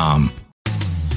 Um,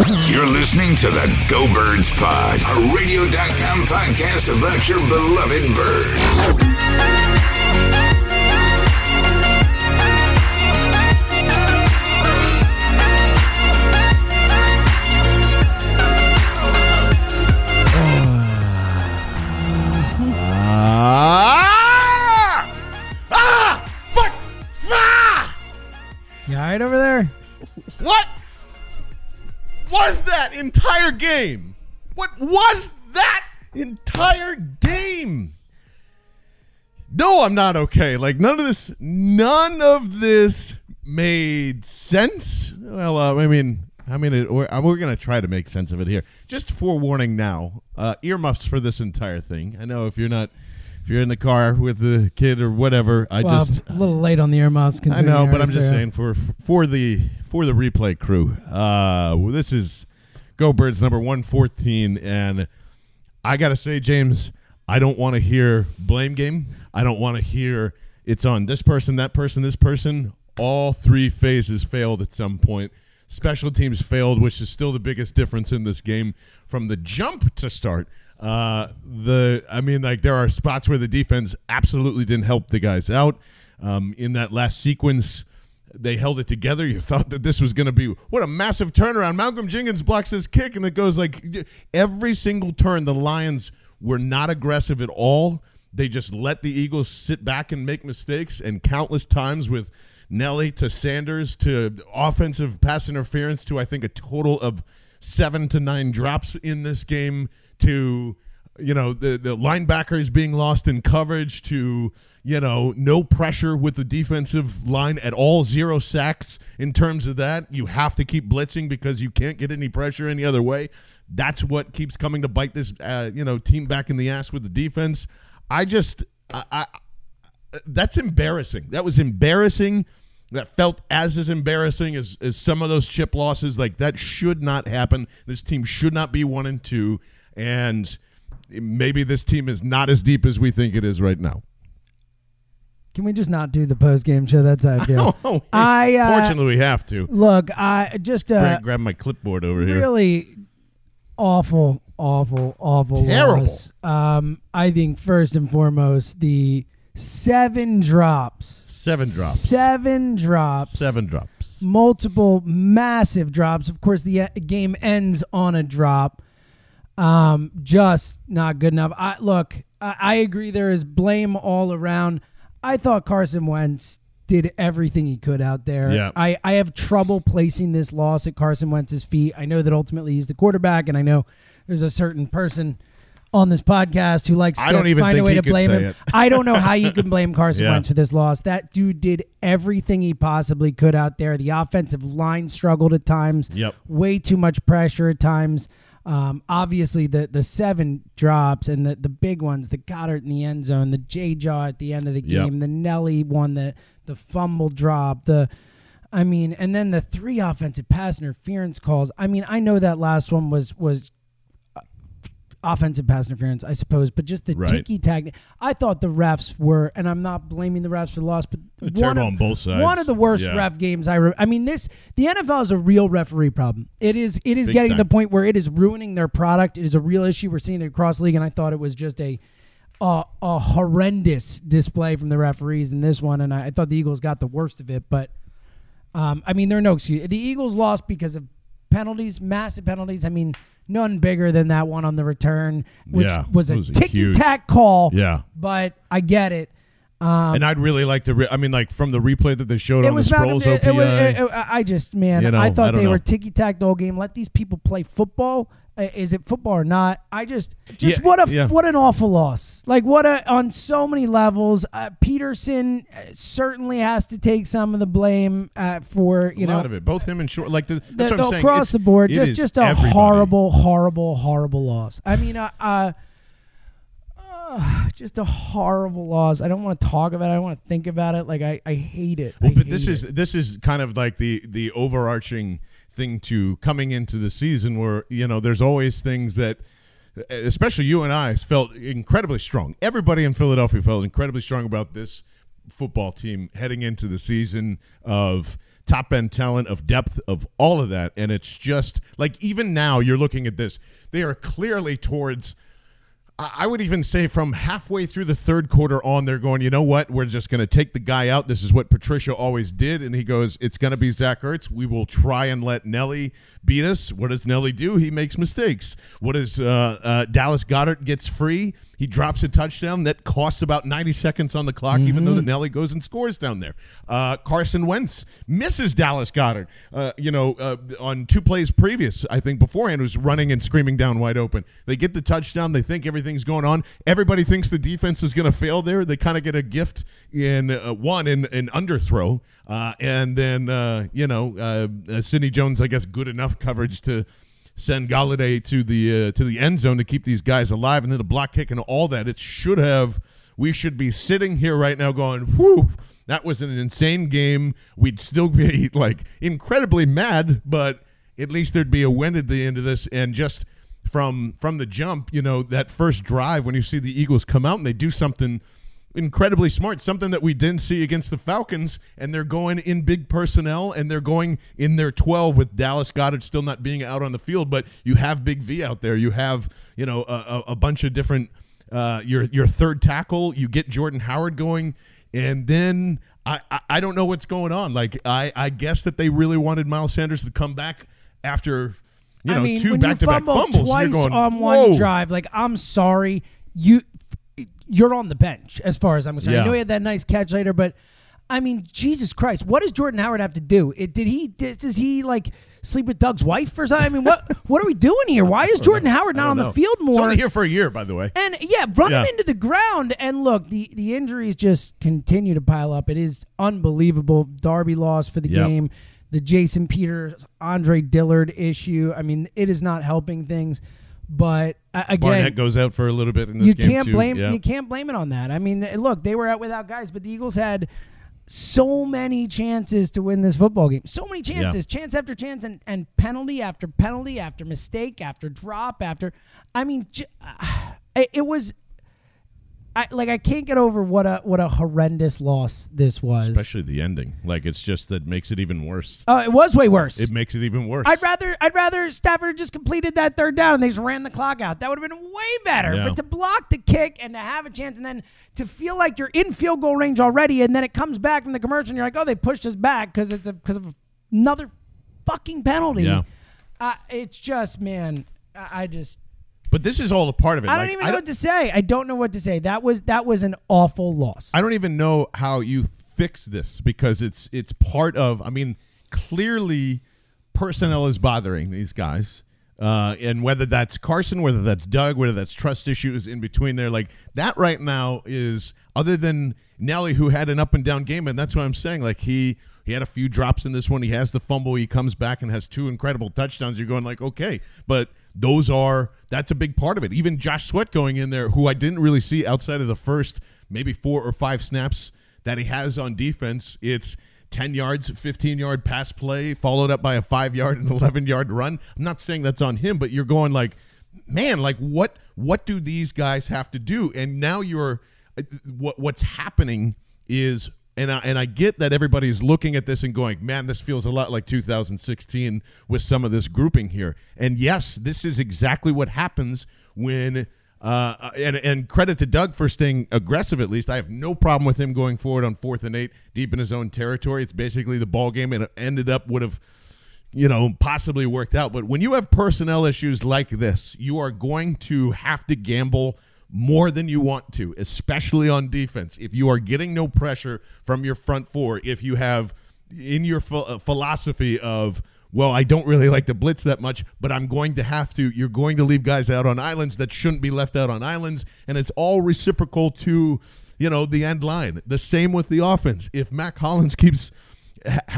You're listening to the Go Birds Pod, a radio.com podcast about your beloved birds. Game? What was that entire game? No, I'm not okay. Like none of this, none of this made sense. Well, uh, I mean, I mean, it, we're, we're gonna try to make sense of it here. Just forewarning now, uh, earmuffs for this entire thing. I know if you're not, if you're in the car with the kid or whatever, I well, just a little late on the earmuffs. I know, but I'm just saying for for the for the replay crew. Uh, this is Go Birds number 114, and I gotta say, James, I don't want to hear blame game. I don't want to hear it's on this person, that person, this person. All three phases failed at some point. Special teams failed, which is still the biggest difference in this game from the jump to start. Uh, the I mean, like there are spots where the defense absolutely didn't help the guys out. Um, in that last sequence, they held it together. You thought that this was going to be what a massive turnaround. Malcolm Jenkins blocks his kick, and it goes like every single turn. The Lions were not aggressive at all. They just let the Eagles sit back and make mistakes, and countless times with Nelly to Sanders to offensive pass interference to I think a total of seven to nine drops in this game to you know the the linebackers being lost in coverage to you know no pressure with the defensive line at all zero sacks in terms of that. You have to keep blitzing because you can't get any pressure any other way. That's what keeps coming to bite this uh, you know team back in the ass with the defense. I just I, I that's embarrassing. That was embarrassing. That felt as as embarrassing as, as some of those chip losses. Like that should not happen. This team should not be one and two. And maybe this team is not as deep as we think it is right now Can we just not do the post game show? That's how I feel. Oh, I uh, fortunately we have to look. I just uh, grab, grab my clipboard over here really awful, awful, awful Terrible. loss. Um, I think first and foremost the seven drops, seven drops seven drops, seven drops multiple massive drops. Of course, the game ends on a drop. Um, just not good enough. I look. I, I agree. There is blame all around. I thought Carson Wentz did everything he could out there. Yeah. I, I have trouble placing this loss at Carson Wentz's feet. I know that ultimately he's the quarterback, and I know there's a certain person on this podcast who likes I to don't even find a think way he to could blame say him. it. I don't know how you can blame Carson Yeah. Wentz for this loss. That dude did everything he possibly could out there. The offensive line struggled at times. Yep. Way too much pressure at times. Um, obviously, the the seven drops and the, the big ones, the Goedert in the end zone, the J Jaw at the end of the Yep. game, the Nelly one, the the fumble drop, the I mean, and then the three offensive pass interference calls. I mean, I know that last one was was offensive pass interference, I suppose, but just the Right. ticky tack. I thought the refs were, and I'm not blaming the refs for the loss, but one of, on both sides. One of the worst Yeah. ref games I. Re- I mean, this the NFL is a real referee problem. It is. It is Big getting to the point where it is ruining their product. It is a real issue. We're seeing it across the league, and I thought it was just a. A, a horrendous display from the referees in this one, and I, I thought the Eagles got the worst of it. But Um, I mean, there are no excuse. The Eagles lost because of penalties, massive penalties. I mean, none bigger than that one on the return, which Yeah, was a ticky tack call. Yeah. but I get it. Um, and I'd really like to. Re- I mean, like from the replay that they showed it on was the Sproles it, OPI. it it- it- I just man, You know, I I thought don't they know. were ticky tack the whole game. Let these people play football. Uh, Is it football or not? I just, just Yeah, what a yeah. what an awful loss. Like what a on so many levels. Uh, Pederson uh, certainly has to take some of the blame uh, for you a know lot of it, both him and Short. Like the, the- that's what I'm saying. across It's- the board. Just just a everybody. horrible, horrible, horrible loss. I mean, uh, uh, uh, just a horrible loss. I don't want to talk about it. I don't want to think about it. Like I, I hate it. Well, I but this hate is it. this is kind of like the the overarching thing to coming into the season where you know there's always things that especially you and I felt incredibly strong. Everybody in Philadelphia felt incredibly strong about this football team heading into the season of top end talent, of depth, of all of that. And it's just like even now you're looking at this, they are clearly towards I would even say from halfway through the third quarter on, they're going, you know what? We're just going to take the guy out. This is what Patricia always did. And he goes, it's going to be Zach Ertz. We will try and let Nelly beat us. What does Nelly do? He makes mistakes. What does uh, uh, Dallas Goedert gets free? He drops a touchdown that costs about 90 seconds on the clock, even though the Nelly goes and scores down there. Uh, Carson Wentz misses Dallas Goedert. Uh, you know, uh, on two plays previous, I think beforehand was running and screaming down wide open. They get the touchdown. They think everything's going on. Everybody thinks the defense is going to fail there. They kind of get a gift in uh, one in an underthrow, uh, and then uh, you know uh, uh, Sidney Jones, I guess, good enough coverage to send Golladay to the uh, to the end zone to keep these guys alive, and then the block kick and all that. It should have. We should be sitting here right now going, "Whew, that was an insane game." We'd still be like incredibly mad, but at least there'd be a win at the end of this, and just from from the jump, you know, that first drive when you see the Eagles come out and they do something incredibly smart, something that we didn't see against the Falcons, and they're going in big personnel and they're going in their 12 with Dallas Goedert still not being out on the field, but you have Big V out there. You have, you know, a, a, bunch of different uh, your your third tackle, you get Jordan Howard going, and then I, I, I don't know what's going on. Like I, I guess that they really wanted Miles Sanders to come back after you know I mean, two back-to-back fumble fumbles. twice going, on one "Whoa." drive, like I'm sorry, you you're on the bench as far as I'm concerned. Yeah. I know he had that nice catch later, but I mean, Jesus Christ, what does Jordan Howard have to do? It, did he did, does he like sleep with Doug's wife or something? I mean, what what are we doing here? Why is Jordan Howard not on know. the field He's more? only here for a year, by the way. And yeah, run Yeah. him into the ground. And look, the, the injuries just continue to pile up. It is unbelievable. Darby loss for the Yep. game. The Jason Peters, Andre Dillard issue. I mean, it is not helping things. But uh, again, Barnett goes out for a little bit in this you game can't too. blame Yeah. you can't blame it on that. I mean, look, they were out without guys, but the Eagles had so many chances to win this football game. So many chances, chance after chance, and, and penalty after penalty after mistake after drop after. I mean, j- it, it was. I like I can't get over what a what a horrendous loss this was. Especially the ending. Like it's just that makes it even worse. uh, it was way worse. It makes it even worse. I'd rather I'd rather Stafford just completed that third down and they just ran the clock out. That would have been way better. Yeah. But to block the kick and to have a chance and then to feel like you're in field goal range already and then it comes back from the commercial and you're like, oh, they pushed us back because it's a because of another fucking penalty. Yeah. Uh, it's just man, I, I just But this is all a part of it. I don't Like, even know what to say. I don't know what to say. That was that was an awful loss. I don't even know how you fix this because it's it's part of. I mean, clearly, personnel is bothering these guys, uh, and whether that's Carson, whether that's Doug, whether that's trust issues in between there, like that right now is other than Nelly, who had an up and down game, and that's what I'm saying. Like he he had a few drops in this one. He has the fumble. He comes back and has two incredible touchdowns. You're going like, okay, but those are that's a big part of it. Even Josh Sweat going in there, who I didn't really see outside of the first maybe four or five snaps that he has on defense. It's 10 yards, 15 yard pass play, followed up by a five yard and 11 yard run. I'm not saying that's on him, but you're going like, man, like what what do these guys have to do? And now you're uh, what what's happening is and I, and I get that everybody's looking at this and going, man, this feels a lot like 2016 with some of this grouping here. And yes, this is exactly what happens when Uh, and and credit to Doug for staying aggressive. At least I have no problem with him going forward on fourth and eight, deep in his own territory. It's basically the ball game, and it ended up would have, you know, possibly worked out. But when you have personnel issues like this, you are going to have to gamble more than you want to, especially on defense. If you are getting no pressure from your front four, if you have in your ph- uh, philosophy of well, I don't really like to blitz that much, but I'm going to have to. You're going to leave guys out on islands that shouldn't be left out on islands, and it's all reciprocal to, you know, the end line. The same with the offense. If Mack Hollins keeps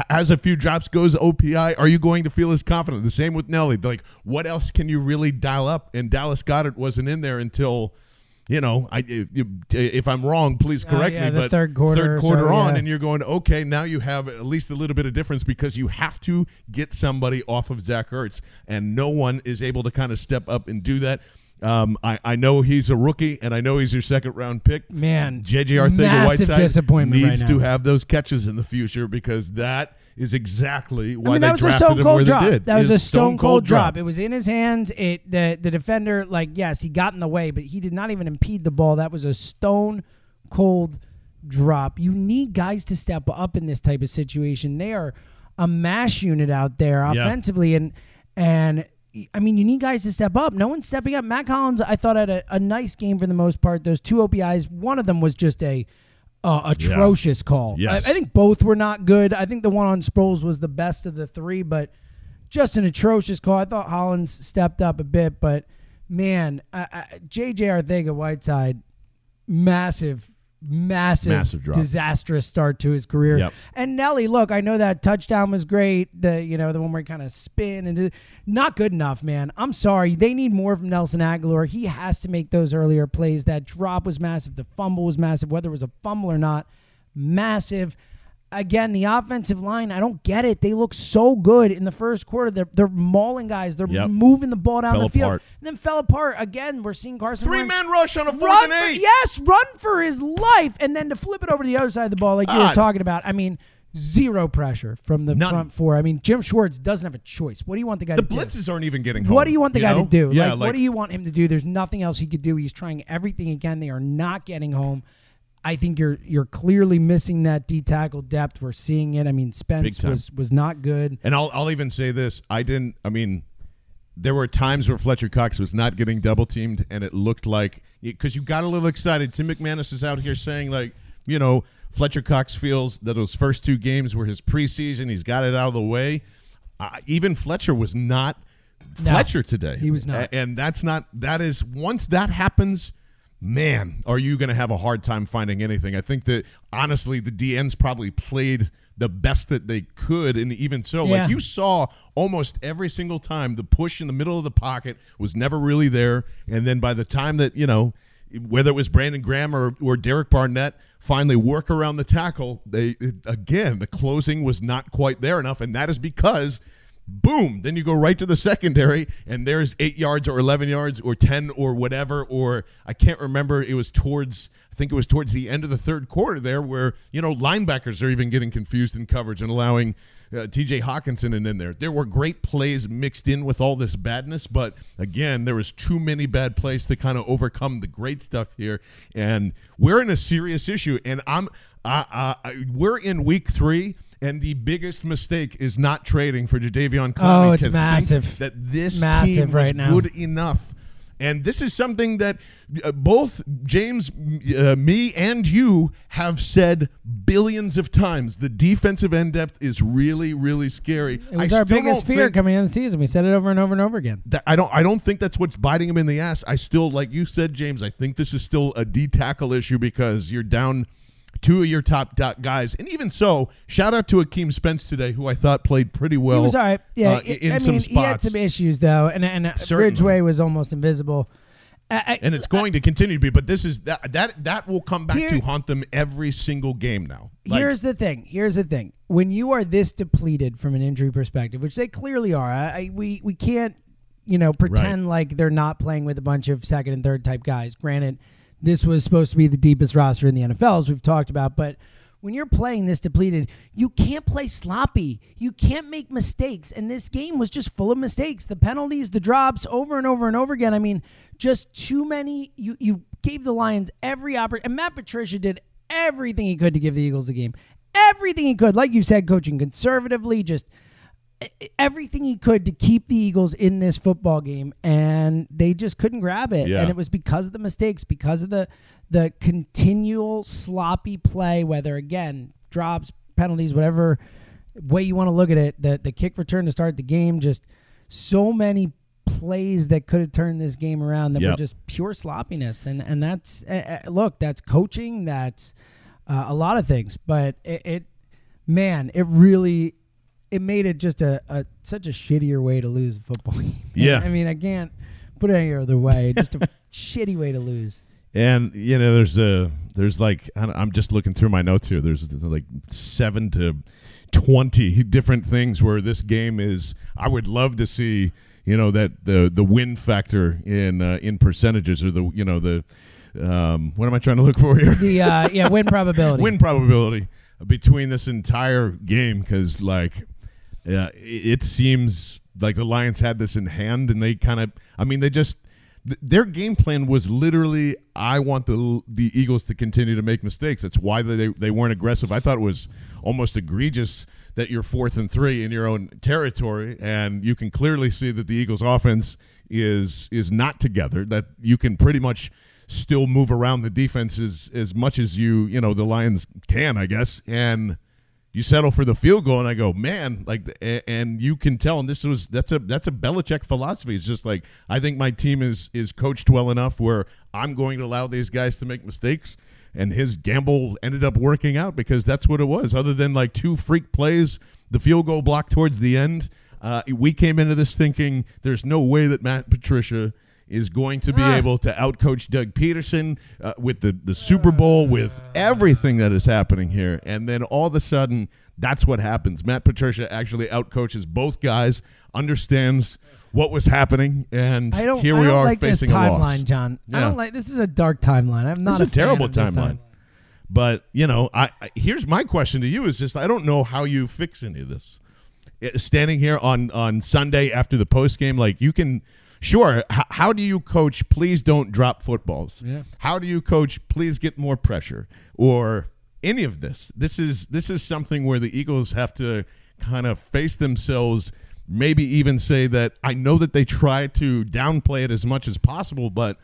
has a few drops, goes OPI, are you going to feel as confident? The same with Nelly. Like, what else can you really dial up? And Dallas Goedert wasn't in there until. You know, I if, if I'm wrong, please Oh, correct yeah, me. but third quarter third quarter so, on, yeah. and you're going, okay, now you have at least a little bit of difference because you have to get somebody off of Zach Ertz, and no one is able to kind of step up and do that. Um, I, I know he's a rookie, and I know he's your second round pick. Man, JJ massive Whiteside disappointment needs right to have those catches in the future because that is exactly why I mean, they that was a stone cold drop. they did. That was a stone cold drop. It was in his hands. It the the defender like yes, he got in the way, but he did not even impede the ball. That was a stone cold drop. You need guys to step up in this type of situation. They are a mash unit out there Yeah. offensively, and and I mean, you need guys to step up. No one's stepping up. Mack Hollins, I thought had a, a nice game for the most part. Those two OPIs, one of them was just a uh, atrocious call. Yes. I, I think both were not good. I think the one on Sproles was the best of the three, but just an atrocious call. I thought Hollins stepped up a bit, but man, I, I, JJ Arcega-Whiteside, massive, massive, Massive drop. disastrous start to his career. Yep. And Nelly, look, I know that touchdown was great. The you know the one where he kind of spin and did- not good enough, man. I'm sorry. They need more from Nelson Agholor. He has to make those earlier plays. That drop was massive. The fumble was massive. Whether it was a fumble or not, massive. Again, the offensive line, I don't get it. They look so good in the first quarter. They're, they're mauling guys. They're Yep. moving the ball down Fell the field. apart. And then fell apart. Again, we're seeing Carson Three Wentz man rush on a fourth run and for- yes, run for his life, and then to flip it over to the other side of the ball, like you were talking about. I mean, zero pressure from the None. front four. I mean, Jim Schwartz doesn't have a choice. What do you want the guy The to do? blitzes aren't even getting home. What do you want the guy know? to do? Yeah, like, like, what do you want him to do? There's nothing else he could do. He's trying everything again. They are not getting home. I think you're you're clearly missing that D tackle depth. We're seeing it. I mean, Spence was was not good. And I'll I'll even say this: I didn't. I mean, there were times where Fletcher Cox was not getting double teamed, and it looked like because you got a little excited. Tim McManus is out here saying like, you know, Fletcher Cox feels that those first two games were his preseason. He's got it out of the way. Uh, even Fletcher was not No, Fletcher today. he was not. And that's not. That is once that happens. Man, are you going to have a hard time finding anything? I think that honestly, the DNs probably played the best that they could, and even so, Yeah. like you saw almost every single time the push in the middle of the pocket was never really there and then by the time that you know whether it was brandon graham or, or derek barnett finally work around the tackle they again the closing was not quite there enough and that is because boom then you go right to the secondary and there's eight yards or 11 yards or 10 or whatever or i can't remember it was towards I think it was towards the end of the third quarter there where, you know, linebackers are even getting confused in coverage and allowing uh, TJ Hockenson and in there. There were great plays mixed in with all this badness, but again, there was too many bad plays to kind of overcome the great stuff here. And we're in a serious issue. And I'm, uh, uh, we're in week three. And the biggest mistake is not trading for Jadeveon Clowney. Oh, it's to think massive. That this Massive team was right now. good enough. And this is something that uh, both James, uh, me, and you have said billions of times. The defensive end depth is really, really scary. It was I our biggest fear coming in the season. We said it over and over and over again. I don't. I don't think that's what's biting him in the ass. I still, like you said, James. I think this is still a D tackle issue because you're down two of your top dot guys, and even so, shout out to Akeem Spence today, who I thought played pretty well. he was all right. Yeah, uh, it- in I some mean, he had spots. some issues though, and and uh, Certainly. Ridgeway was almost invisible. I, I, and it's going to continue to be. But this is that that that will come back Here- to haunt them every single game now. Like, Here's the thing. Here's the thing. When you are this depleted from an injury perspective, which they clearly are, I, I we we can't you know pretend like they're not playing with a bunch of second and third type guys. Granted, this was supposed to be the deepest roster in the NFL, as we've talked about, but when you're playing this depleted, you can't play sloppy. You can't make mistakes. And this game was just full of mistakes. The penalties, the drops over and over and over again. I mean, just too many. You you gave the Lions every opportunity. And Matt Patricia did everything he could to give the Eagles the game. Everything he could. Like you said, coaching conservatively, just everything he could to keep the Eagles in this football game, and they just couldn't grab it. Yeah. And it was because of the mistakes, because of the the continual sloppy play, whether again drops, penalties, whatever way you want to look at it. The the kick return to start the game, just so many plays that could have turned this game around that were just pure sloppiness, and and that's uh, look, that's coaching, that's uh, a lot of things, but it, it man, it really it made it just a, a such a shittier way to lose football game. Yeah. I mean, I can't put it any other way. Just a shitty way to lose. And you know, there's a there's like I'm just looking through my notes here. There's like seven to twenty different things where this game is. I would love to see you know that the the win factor in uh, in percentages or the you know the um, what am I trying to look for here? The uh, yeah win probability. win probability between this entire game because like yeah it, seems like the lions had this in hand and they kind of i mean they just th- their game plan was literally i want the the eagles to continue to make mistakes. That's why they they weren't aggressive. I thought it was almost egregious that you're fourth and three in your own territory and you can clearly see that the eagles offense is is not together that you can pretty much still move around the defense as, as much as you you know the Lions can, I guess, and you settle for the field goal. And I go, man, like, and you can tell. And this was that's a that's a Belichick philosophy. It's just like I think my team is is coached well enough where I'm going to allow these guys to make mistakes. And his gamble ended up working out because that's what it was. Other than like two freak plays, the field goal block towards the end, uh, we came into this thinking there's no way that Matt Patricia is going to be Ah. able to outcoach Doug Pederson uh, with the, the Super Bowl, with everything that is happening here. And then all of a sudden, that's what happens. Matt Patricia actually outcoaches both guys, understands what was happening, and here I we don't are like facing this a timeline, loss. John. I don't like. This is a dark timeline. I'm not It's a, fan terrible of this timeline. But you know, I, I here's my question to you: Is just I don't know how you fix any of this. Uh, Standing here on on Sunday after the post game, like you can, sure. H- how do you coach? Please don't drop footballs. Yeah. How do you coach? Please get more pressure or any of this. This is this is something where the Eagles have to kind of face themselves. Maybe even say that I know that they try to downplay it as much as possible, but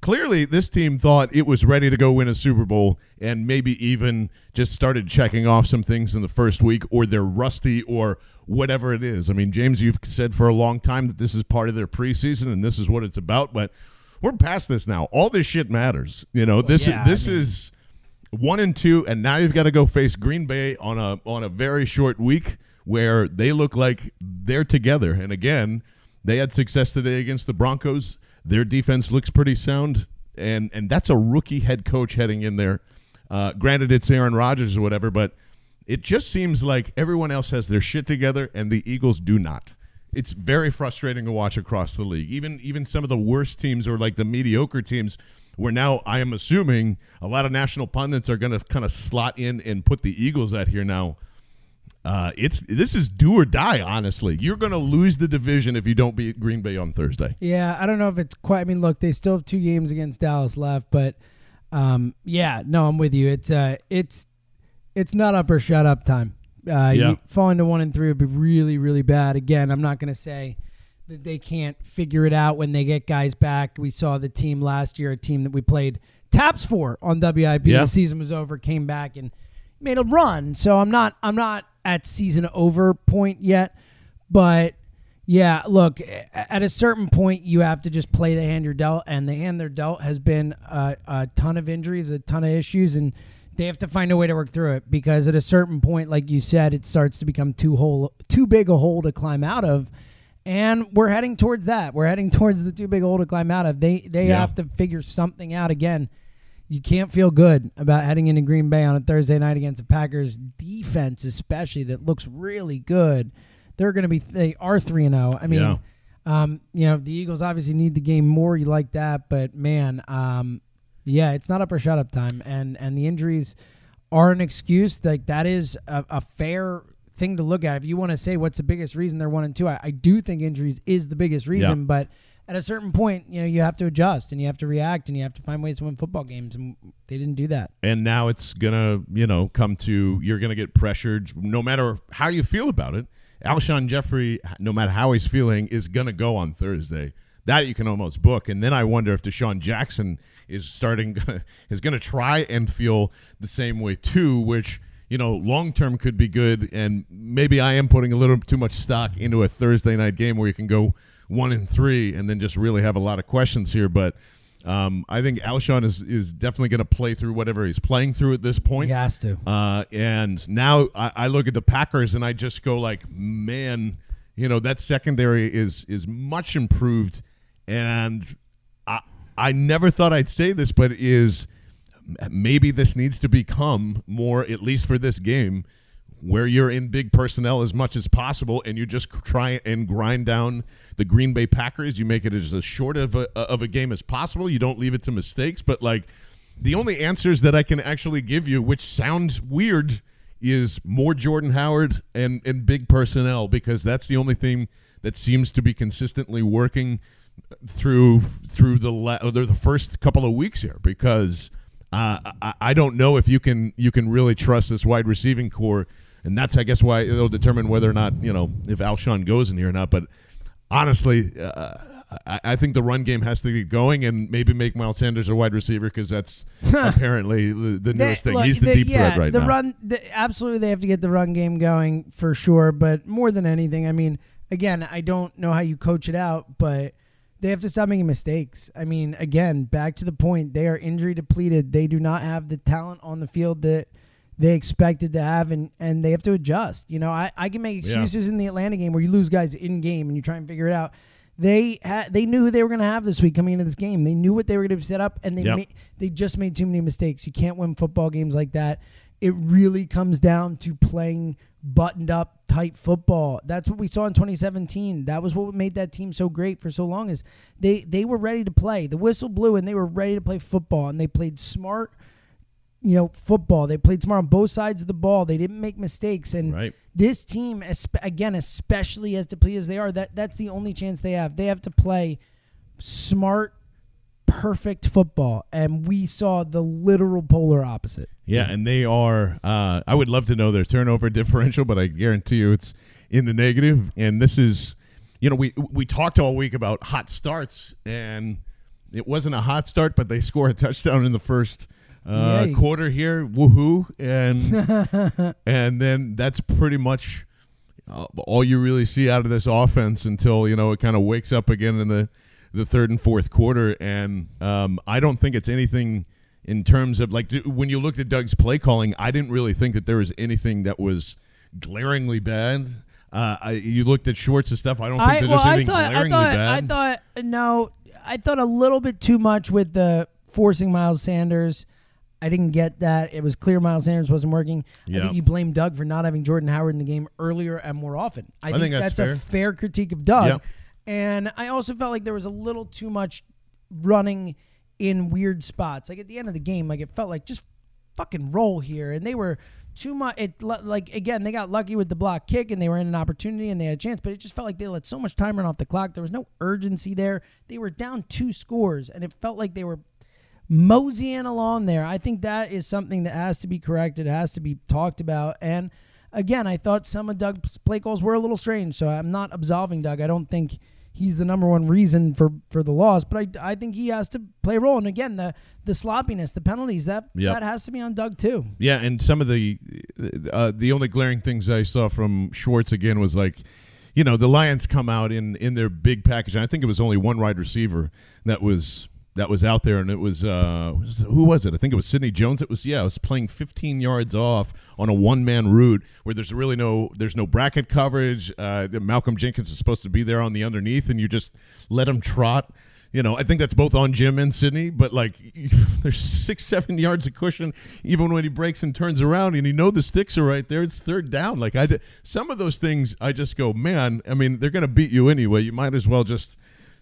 clearly this team thought it was ready to go win a Super Bowl and maybe even just started checking off some things in the first week or they're rusty or whatever it is. I mean, James, you've said for a long time that this is part of their preseason and this is what it's about, but we're past this now. All this shit matters. You know, this yeah, I this mean- is one and two, and now you've got to go face Green Bay on a on a very short week where they look like they're together. And again, they had success today against the Broncos. Their defense looks pretty sound, and and that's a rookie head coach heading in there. Uh, granted, it's Aaron Rodgers or whatever, but it just seems like everyone else has their shit together, and the Eagles do not. It's very frustrating to watch across the league. Even even some of the worst teams or like the mediocre teams, where now I am assuming a lot of national pundits are going to kind of slot in and put the Eagles at here now. Uh, it's this is do or die. Honestly, you're going to lose the division if you don't beat Green Bay on Thursday. Yeah, I don't know if it's quite. I mean, look, they still have two games against Dallas left, but um, yeah, no, I'm with you. It's uh, it's it's not up or shut up time. Uh, Yeah. falling to one and three would be really, really bad. Again, I'm not going to say that they can't figure it out when they get guys back. We saw the team last year, a team that we played taps for on WIP. Yeah. The season was over, came back and made a run. So I'm not, I'm not at season over point yet, but yeah, look, at a certain point, you have to just play the hand you're dealt, and the hand they're dealt has been a, a ton of injuries, a ton of issues, and they have to find a way to work through it because at a certain point, like you said, it starts to become too hole, too big a hole to climb out of, and we're heading towards that. We're heading towards the too big a hole to climb out of. They they Yeah. have to figure something out again. You can't feel good about heading into Green Bay on a Thursday night against the Packers defense, especially that looks really good. They're going to be they are three and zero. I mean, Yeah. um, you know the Eagles obviously need the game more. You like that, but man, um, yeah, it's not up or shut up time, and and the injuries are an excuse. Like that is a, a fair thing to look at. If you want to say what's the biggest reason they're one and two, I, I do think injuries is the biggest reason. Yeah. But at a certain point, you know, you have to adjust and you have to react and you have to find ways to win football games, and they didn't do that. and now it's gonna you know come to you're gonna get pressured no matter how you feel about it. Alshon jeffery no matter how he's feeling is gonna go on thursday. That you can almost book. And then i wonder if desean jackson is starting is gonna try and feel the same way too which you know long term could be good. And maybe i am putting a little too much stock into a thursday night game where you can go one and three and then just really have a lot of questions here but um, I think Alshon is, is definitely going to play through whatever he's playing through at this point. He has to. Uh, and now I, I look at the Packers and I just go like, man, you know that secondary is is much improved, and I I never thought I'd say this, but is maybe this needs to become more at least for this game where you're in big personnel as much as possible and you just try and grind down the Green Bay Packers. You make it as, short of a, of a game as possible. You don't leave it to mistakes, but like the only answers that I can actually give you, which sounds weird, is more Jordan Howard and, and big personnel because that's the only thing that seems to be consistently working through through the la- the first couple of weeks here because uh, I, I don't know if you can you can really trust this wide receiving core, and that's I guess why it'll determine whether or not you know if Alshon goes in here or not. But honestly, uh, I, I think the run game has to get going, and maybe make Miles Sanders a wide receiver because that's apparently the, the newest They- thing. look, He's the, they- deep yeah, threat right the now. Run, the, absolutely, they have to get the run game going for sure. But more than anything, I mean, again, I don't know how you coach it out, but they have to stop making mistakes. I mean, again, back to the point, they are injury depleted. They do not have the talent on the field that they expected to have, and, and they have to adjust. You know, I, I can make Yeah. excuses in the Atlanta game where you lose guys in game and you try and figure it out. They had they knew who they were going to have this week coming into this game. They knew what they were going to set up, and they Yep. ma- they just made too many mistakes. You can't win football games like that. It really comes down to playing buttoned up tight football. That's what we saw in 2017. That was what made that team so great for so long is they they were ready to play. The whistle blew and they were ready to play football and they played smart you know, football. They played smart on both sides of the ball. They didn't make mistakes. And Right. this team, espe- again, especially as depleted as they are, that that's the only chance they have. They have to play smart, perfect football, and we saw the literal polar opposite. Yeah, and they are. Uh, I would love to know their turnover differential, but I guarantee you it's in the negative. And this is, you know, we we talked all week about hot starts, and it wasn't a hot start, but they score a touchdown in the first uh, Yay. quarter here. Woohoo! And and then that's pretty much uh, all you really see out of this offense until you know it kind of wakes up again in the the third and fourth quarter. And um, I don't think it's anything in terms of like when you looked at Doug's play calling. I didn't really think that there was anything that was glaringly bad. Uh, I, you looked at shorts and stuff. I don't think I there's well, just I anything thought, I glaringly thought, bad. I thought, no, I thought a little bit too much with the forcing Miles Sanders. I didn't get that. It was clear Miles Sanders wasn't working. I think you blame Doug for not having Jordan Howard in the game earlier and more often. I, think that's fair. a fair critique of Doug. Yep. And I also felt like there was a little too much running in weird spots. Like at the end of the game, like it felt like just fucking roll here, and they were too much. It like again, they got lucky with the block kick, and they were in an opportunity, and they had a chance. But it just felt like they let so much time run off the clock. There was no urgency there. They were down two scores, and it felt like they were moseying along there. I think that is something that has to be corrected, has to be talked about. And again, I thought some of Doug's play calls were a little strange, so I'm not absolving Doug. I don't think he's the number one reason for, for the loss, but I, I think he has to play a role. And again, the the sloppiness, the penalties, that Yep. that has to be on Doug too. Yeah, and some of the uh, the only glaring things I saw from Schwartz again was like, you know, the Lions come out in in their big package. And I think it was only one wide receiver that was that was out there, and it was uh, who was it? I think it was Sidney Jones. It was yeah, it was playing 15 yards off on a one man route where there's really no there's no bracket coverage. Uh, Malcolm Jenkins is supposed to be there on the underneath, and you just let him trot you know, I think that's both on Jim and Sidney, but like there's six, seven yards of cushion even when he breaks and turns around and you know the sticks are right there. It's third down. Like I did, some of those things I just go, man, I mean, they're going to beat you anyway. You might as well just,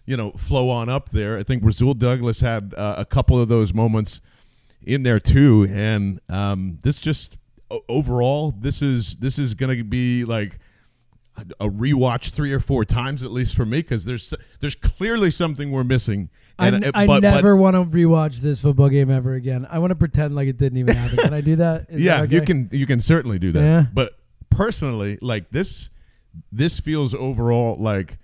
you know, flow on up there. I think Rasul Douglas had uh, a couple of those moments in there too. And um, this just overall, this is this is going to be like a- rewatch three or four times at least for me because there's there's clearly something we're missing. I, And, n- uh, I but- but- never want to rewatch this football game ever again. I want to pretend like it didn't even happen. Can I do that? Is yeah, that you can you can certainly do that. Yeah. But personally, like this, this feels overall like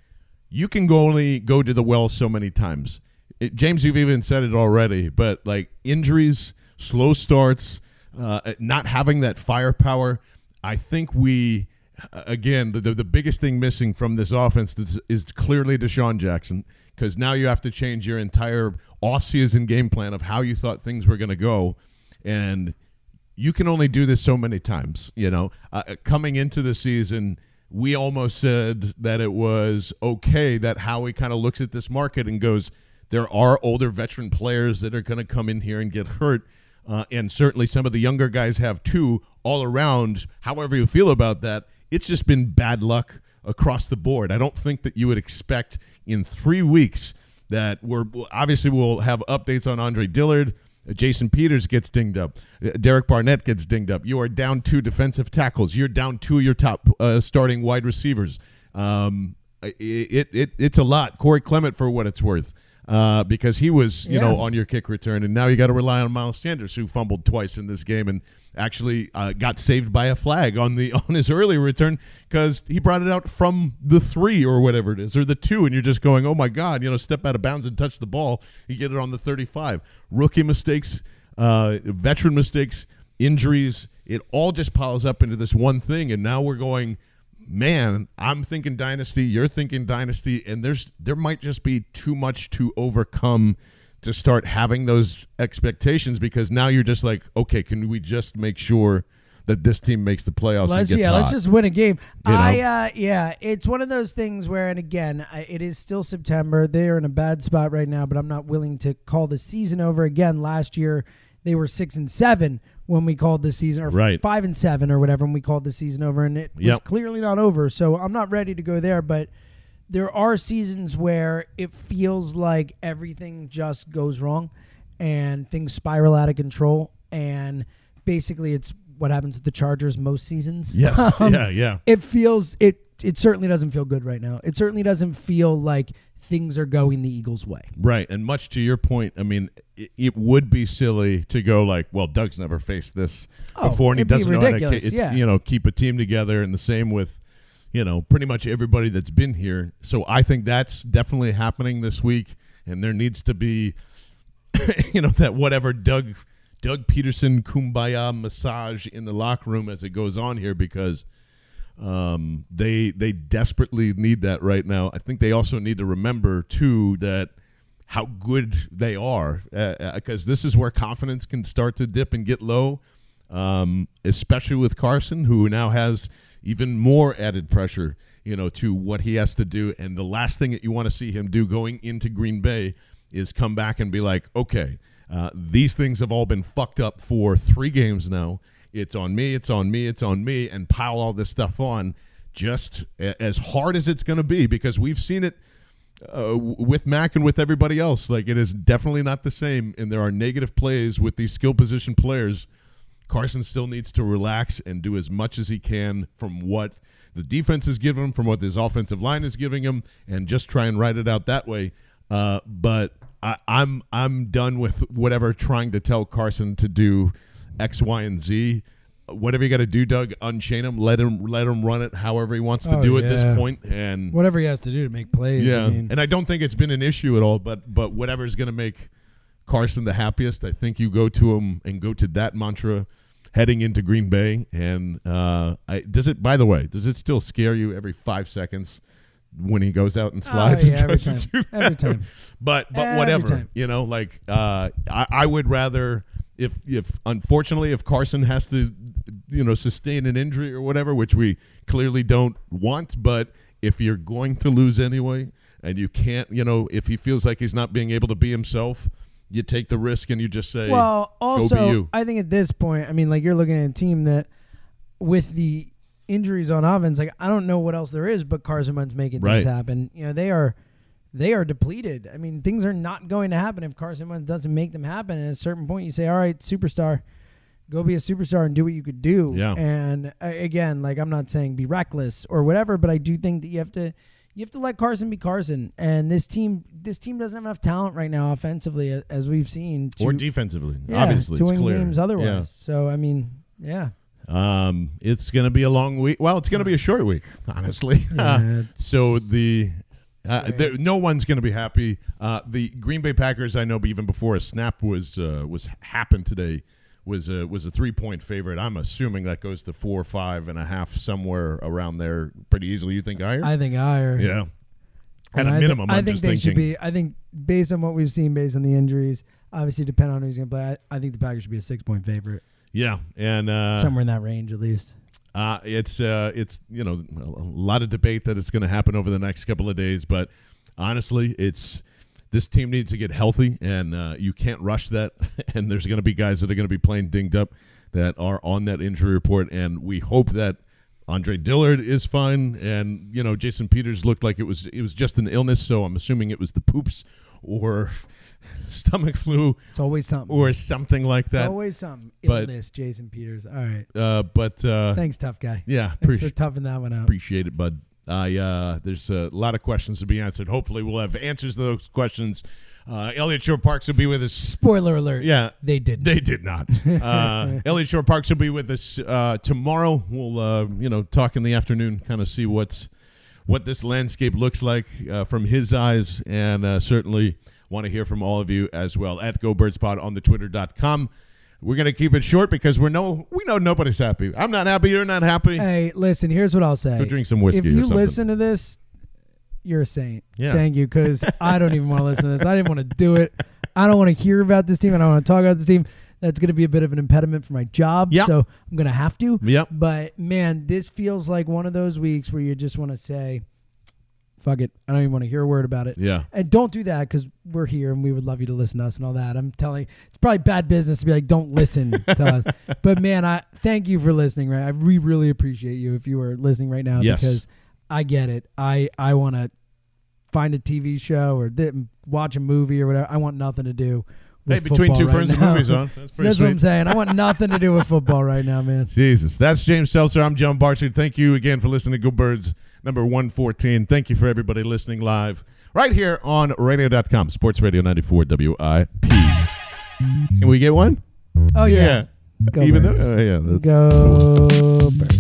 you can go only go to the well so many times. It, James, you've even said it already, but like injuries, slow starts, uh, not having that firepower. I think we uh, again the, the the biggest thing missing from this offense is, is clearly DeSean Jackson because now you have to change your entire offseason game plan of how you thought things were going to go, and you can only do this so many times. You know, uh, coming into the season, we almost said that it was okay that Howie kind of looks at this market and goes, there are older veteran players that are going to come in here and get hurt. Uh, and certainly some of the younger guys have too, all around. However, you feel about that, it's just been bad luck across the board. I don't think that you would expect in three weeks that we're obviously we'll have updates on Andre Dillard. Jason Peters gets dinged up. Uh, Derek Barnett gets dinged up. You are down two defensive tackles. You're down two of your top uh, starting wide receivers. Um, it, it, it it's a lot. Corey Clement for what it's worth. Uh, because he was, you know, on your kick return, and now you got to rely on Miles Sanders, who fumbled twice in this game and actually uh, got saved by a flag on the on his early return because he brought it out from the three or whatever it is, or the two, and you're just going, oh my god, you know, step out of bounds and touch the ball, you get it on the 35. Rookie mistakes, uh, veteran mistakes, injuries, it all just piles up into this one thing, and now we're going man, I'm thinking dynasty, you're thinking dynasty, and there's there might just be too much to overcome to start having those expectations because now you're just like, okay, can we just make sure that this team makes the playoffs Let's, and gets yeah, hot? let's just win a game. You? I uh, yeah, it's one of those things where, and again, I, it is still September. They're in a bad spot right now, but I'm not willing to call the season over again. Last year, they were six and seven when we called the season, or Right. five and seven, or whatever, when we called the season over, and it was clearly not over. So I'm not ready to go there, but. There are seasons where it feels like everything just goes wrong and things spiral out of control. And basically, it's what happens to the Chargers most seasons. yes, Um, yeah, yeah. it feels it it certainly doesn't feel good right now. It certainly doesn't feel like things are going the Eagles' way. Right, and much to your point, I mean, it, it would be silly to go like, "Well, Doug's never faced this Oh, before, and he it'd be doesn't know how to, it's, yeah. you know, keep a team together." And the same with, you know, pretty much everybody that's been here. So I think that's definitely happening this week, and there needs to be, you know, that whatever Doug Doug Pederson kumbaya massage in the locker room as it goes on here because um, they they desperately need that right now. I think they also need to remember too that how good they are because this is where confidence can start to dip and get low, um, especially with Carson, who now has even more added pressure, you know, to what he has to do. And the last thing that you want to see him do going into Green Bay is come back and be like, okay, uh, these things have all been fucked up for three games now. It's on me, it's on me, it's on me, and pile all this stuff on just a- as hard as it's going to be because we've seen it uh, with Mac and with everybody else. Like it is definitely not the same, and there are negative plays with these skill position players. Carson still needs to relax and do as much as he can from what the defense is giving him, from what his offensive line is giving him, and just try and ride it out that way. Uh, but I, I'm I'm done with whatever trying to tell Carson to do X, Y, and Z. Whatever you got to do, Doug, unchain him. Let him let him run it however he wants to Oh, do at this point, and Whatever he has to do to make plays. yeah, I mean, and I don't think it's been an issue at all. But but whatever's going to make Carson the happiest, I think you go to him and go to that mantra heading into Green Bay. And uh, I, does it? By the way, does it still scare you every five seconds when he goes out and Oh, slides yeah, and every tries to time. do that? Every time. But but Every whatever, time. you know, like uh, I, I would rather. If, if unfortunately if Carson has to you know sustain an injury or whatever which we clearly don't want but if you're going to lose anyway and you can't you know if he feels like he's not being able to be himself you take the risk and you just say well, also, I think at this point, I mean, like you're looking at a team that, with the injuries on offense, like I don't know what else there is but Carson Wentz making Right. things happen. You know, they are they are depleted. I mean, things are not going to happen if Carson Wentz doesn't make them happen. And at a certain point, you say, "All right, superstar, go be a superstar and do what you could do." Yeah. And uh, again, like I'm not saying be reckless or whatever, but I do think that you have to you have to let Carson be Carson. And this team this team doesn't have enough talent right now offensively, as we've seen, to, or defensively. yeah, Obviously, to it's win clear. games otherwise. Yeah. So I mean, yeah. Um, it's going to be a long week. Well, it's going to be a short week, honestly. Yeah, so the uh, there, no one's going to be happy. Uh, the Green Bay Packers, I know, even before a snap was uh, was happened today, was a was a three point favorite. I'm assuming that goes to four, five and a half, somewhere around there, pretty easily. You think higher? I think higher. yeah. At And a I minimum, I I'm think they thinking. should be. I think based on what we've seen, based on the injuries, obviously depending on who's going to play. I, I think the Packers should be a six point favorite, yeah, and uh, somewhere in that range at least. Uh, it's uh, it's you know a lot of debate that it's going to happen over the next couple of days, but honestly, it's this team needs to get healthy, and uh, you can't rush that. and there's going to be guys that are going to be playing dinged up that are on that injury report, and we hope that Andre Dillard is fine, and you know Jason Peters looked like it was it was just an illness, so I'm assuming it was the poops or stomach flu It's always something. or something like it's that. always something. but- Illness, Jason Peters. All right. Uh, but uh, Thanks, tough guy. yeah, Thanks appreciate for toughing that one out. Appreciate it, bud. I uh, there's a lot of questions to be answered. Hopefully, we'll have answers to those questions. Uh, Eliot Shorr-Parks will be with us. Spoiler alert. Yeah, They did. They did not. Uh, Eliot Shorr-Parks will be with us uh, tomorrow. We'll uh, you know talk in the afternoon, kind of see what's what this landscape looks like uh, from his eyes, and uh, certainly want to hear from all of you as well at Go Birds Pod on the Twitter.com. We're gonna keep it short because we're no we know nobody's happy. I'm not happy. You're not happy. Hey, listen. Here's what I'll say. Go drink some whiskey If you listen to this, you're a saint. Yeah. Thank you, because I don't even want to listen to this. I didn't want to do it. I don't want to hear about this team. I don't want to talk about this team. That's going to be a bit of an impediment for my job. Yep. So I'm going to have to. Yep. But man, this feels like one of those weeks where you just want to say, fuck it. I don't even want to hear a word about it. Yeah. And don't do that because we're here and we would love you to listen to us and all that. I'm telling it's probably bad business to be like, don't listen to us. But man, I thank you for listening. Right, I we really appreciate you if you are listening right now Yes. because I get it. I I want to find a TV show or th- watch a movie or whatever. I want nothing to do. With Hey, between two right friends and movies on. That's So that's what I'm saying. I want nothing to do with football right now, man. Jesus. That's James Seltzer. I'm John Barcher. Thank you again for listening to Go Birds number 114. Thank you for everybody listening live right here on radio.com, Sports Radio 94 WIP. Can we get one? Oh yeah, Go Even Birds. though, uh, yeah, that's go. Birds.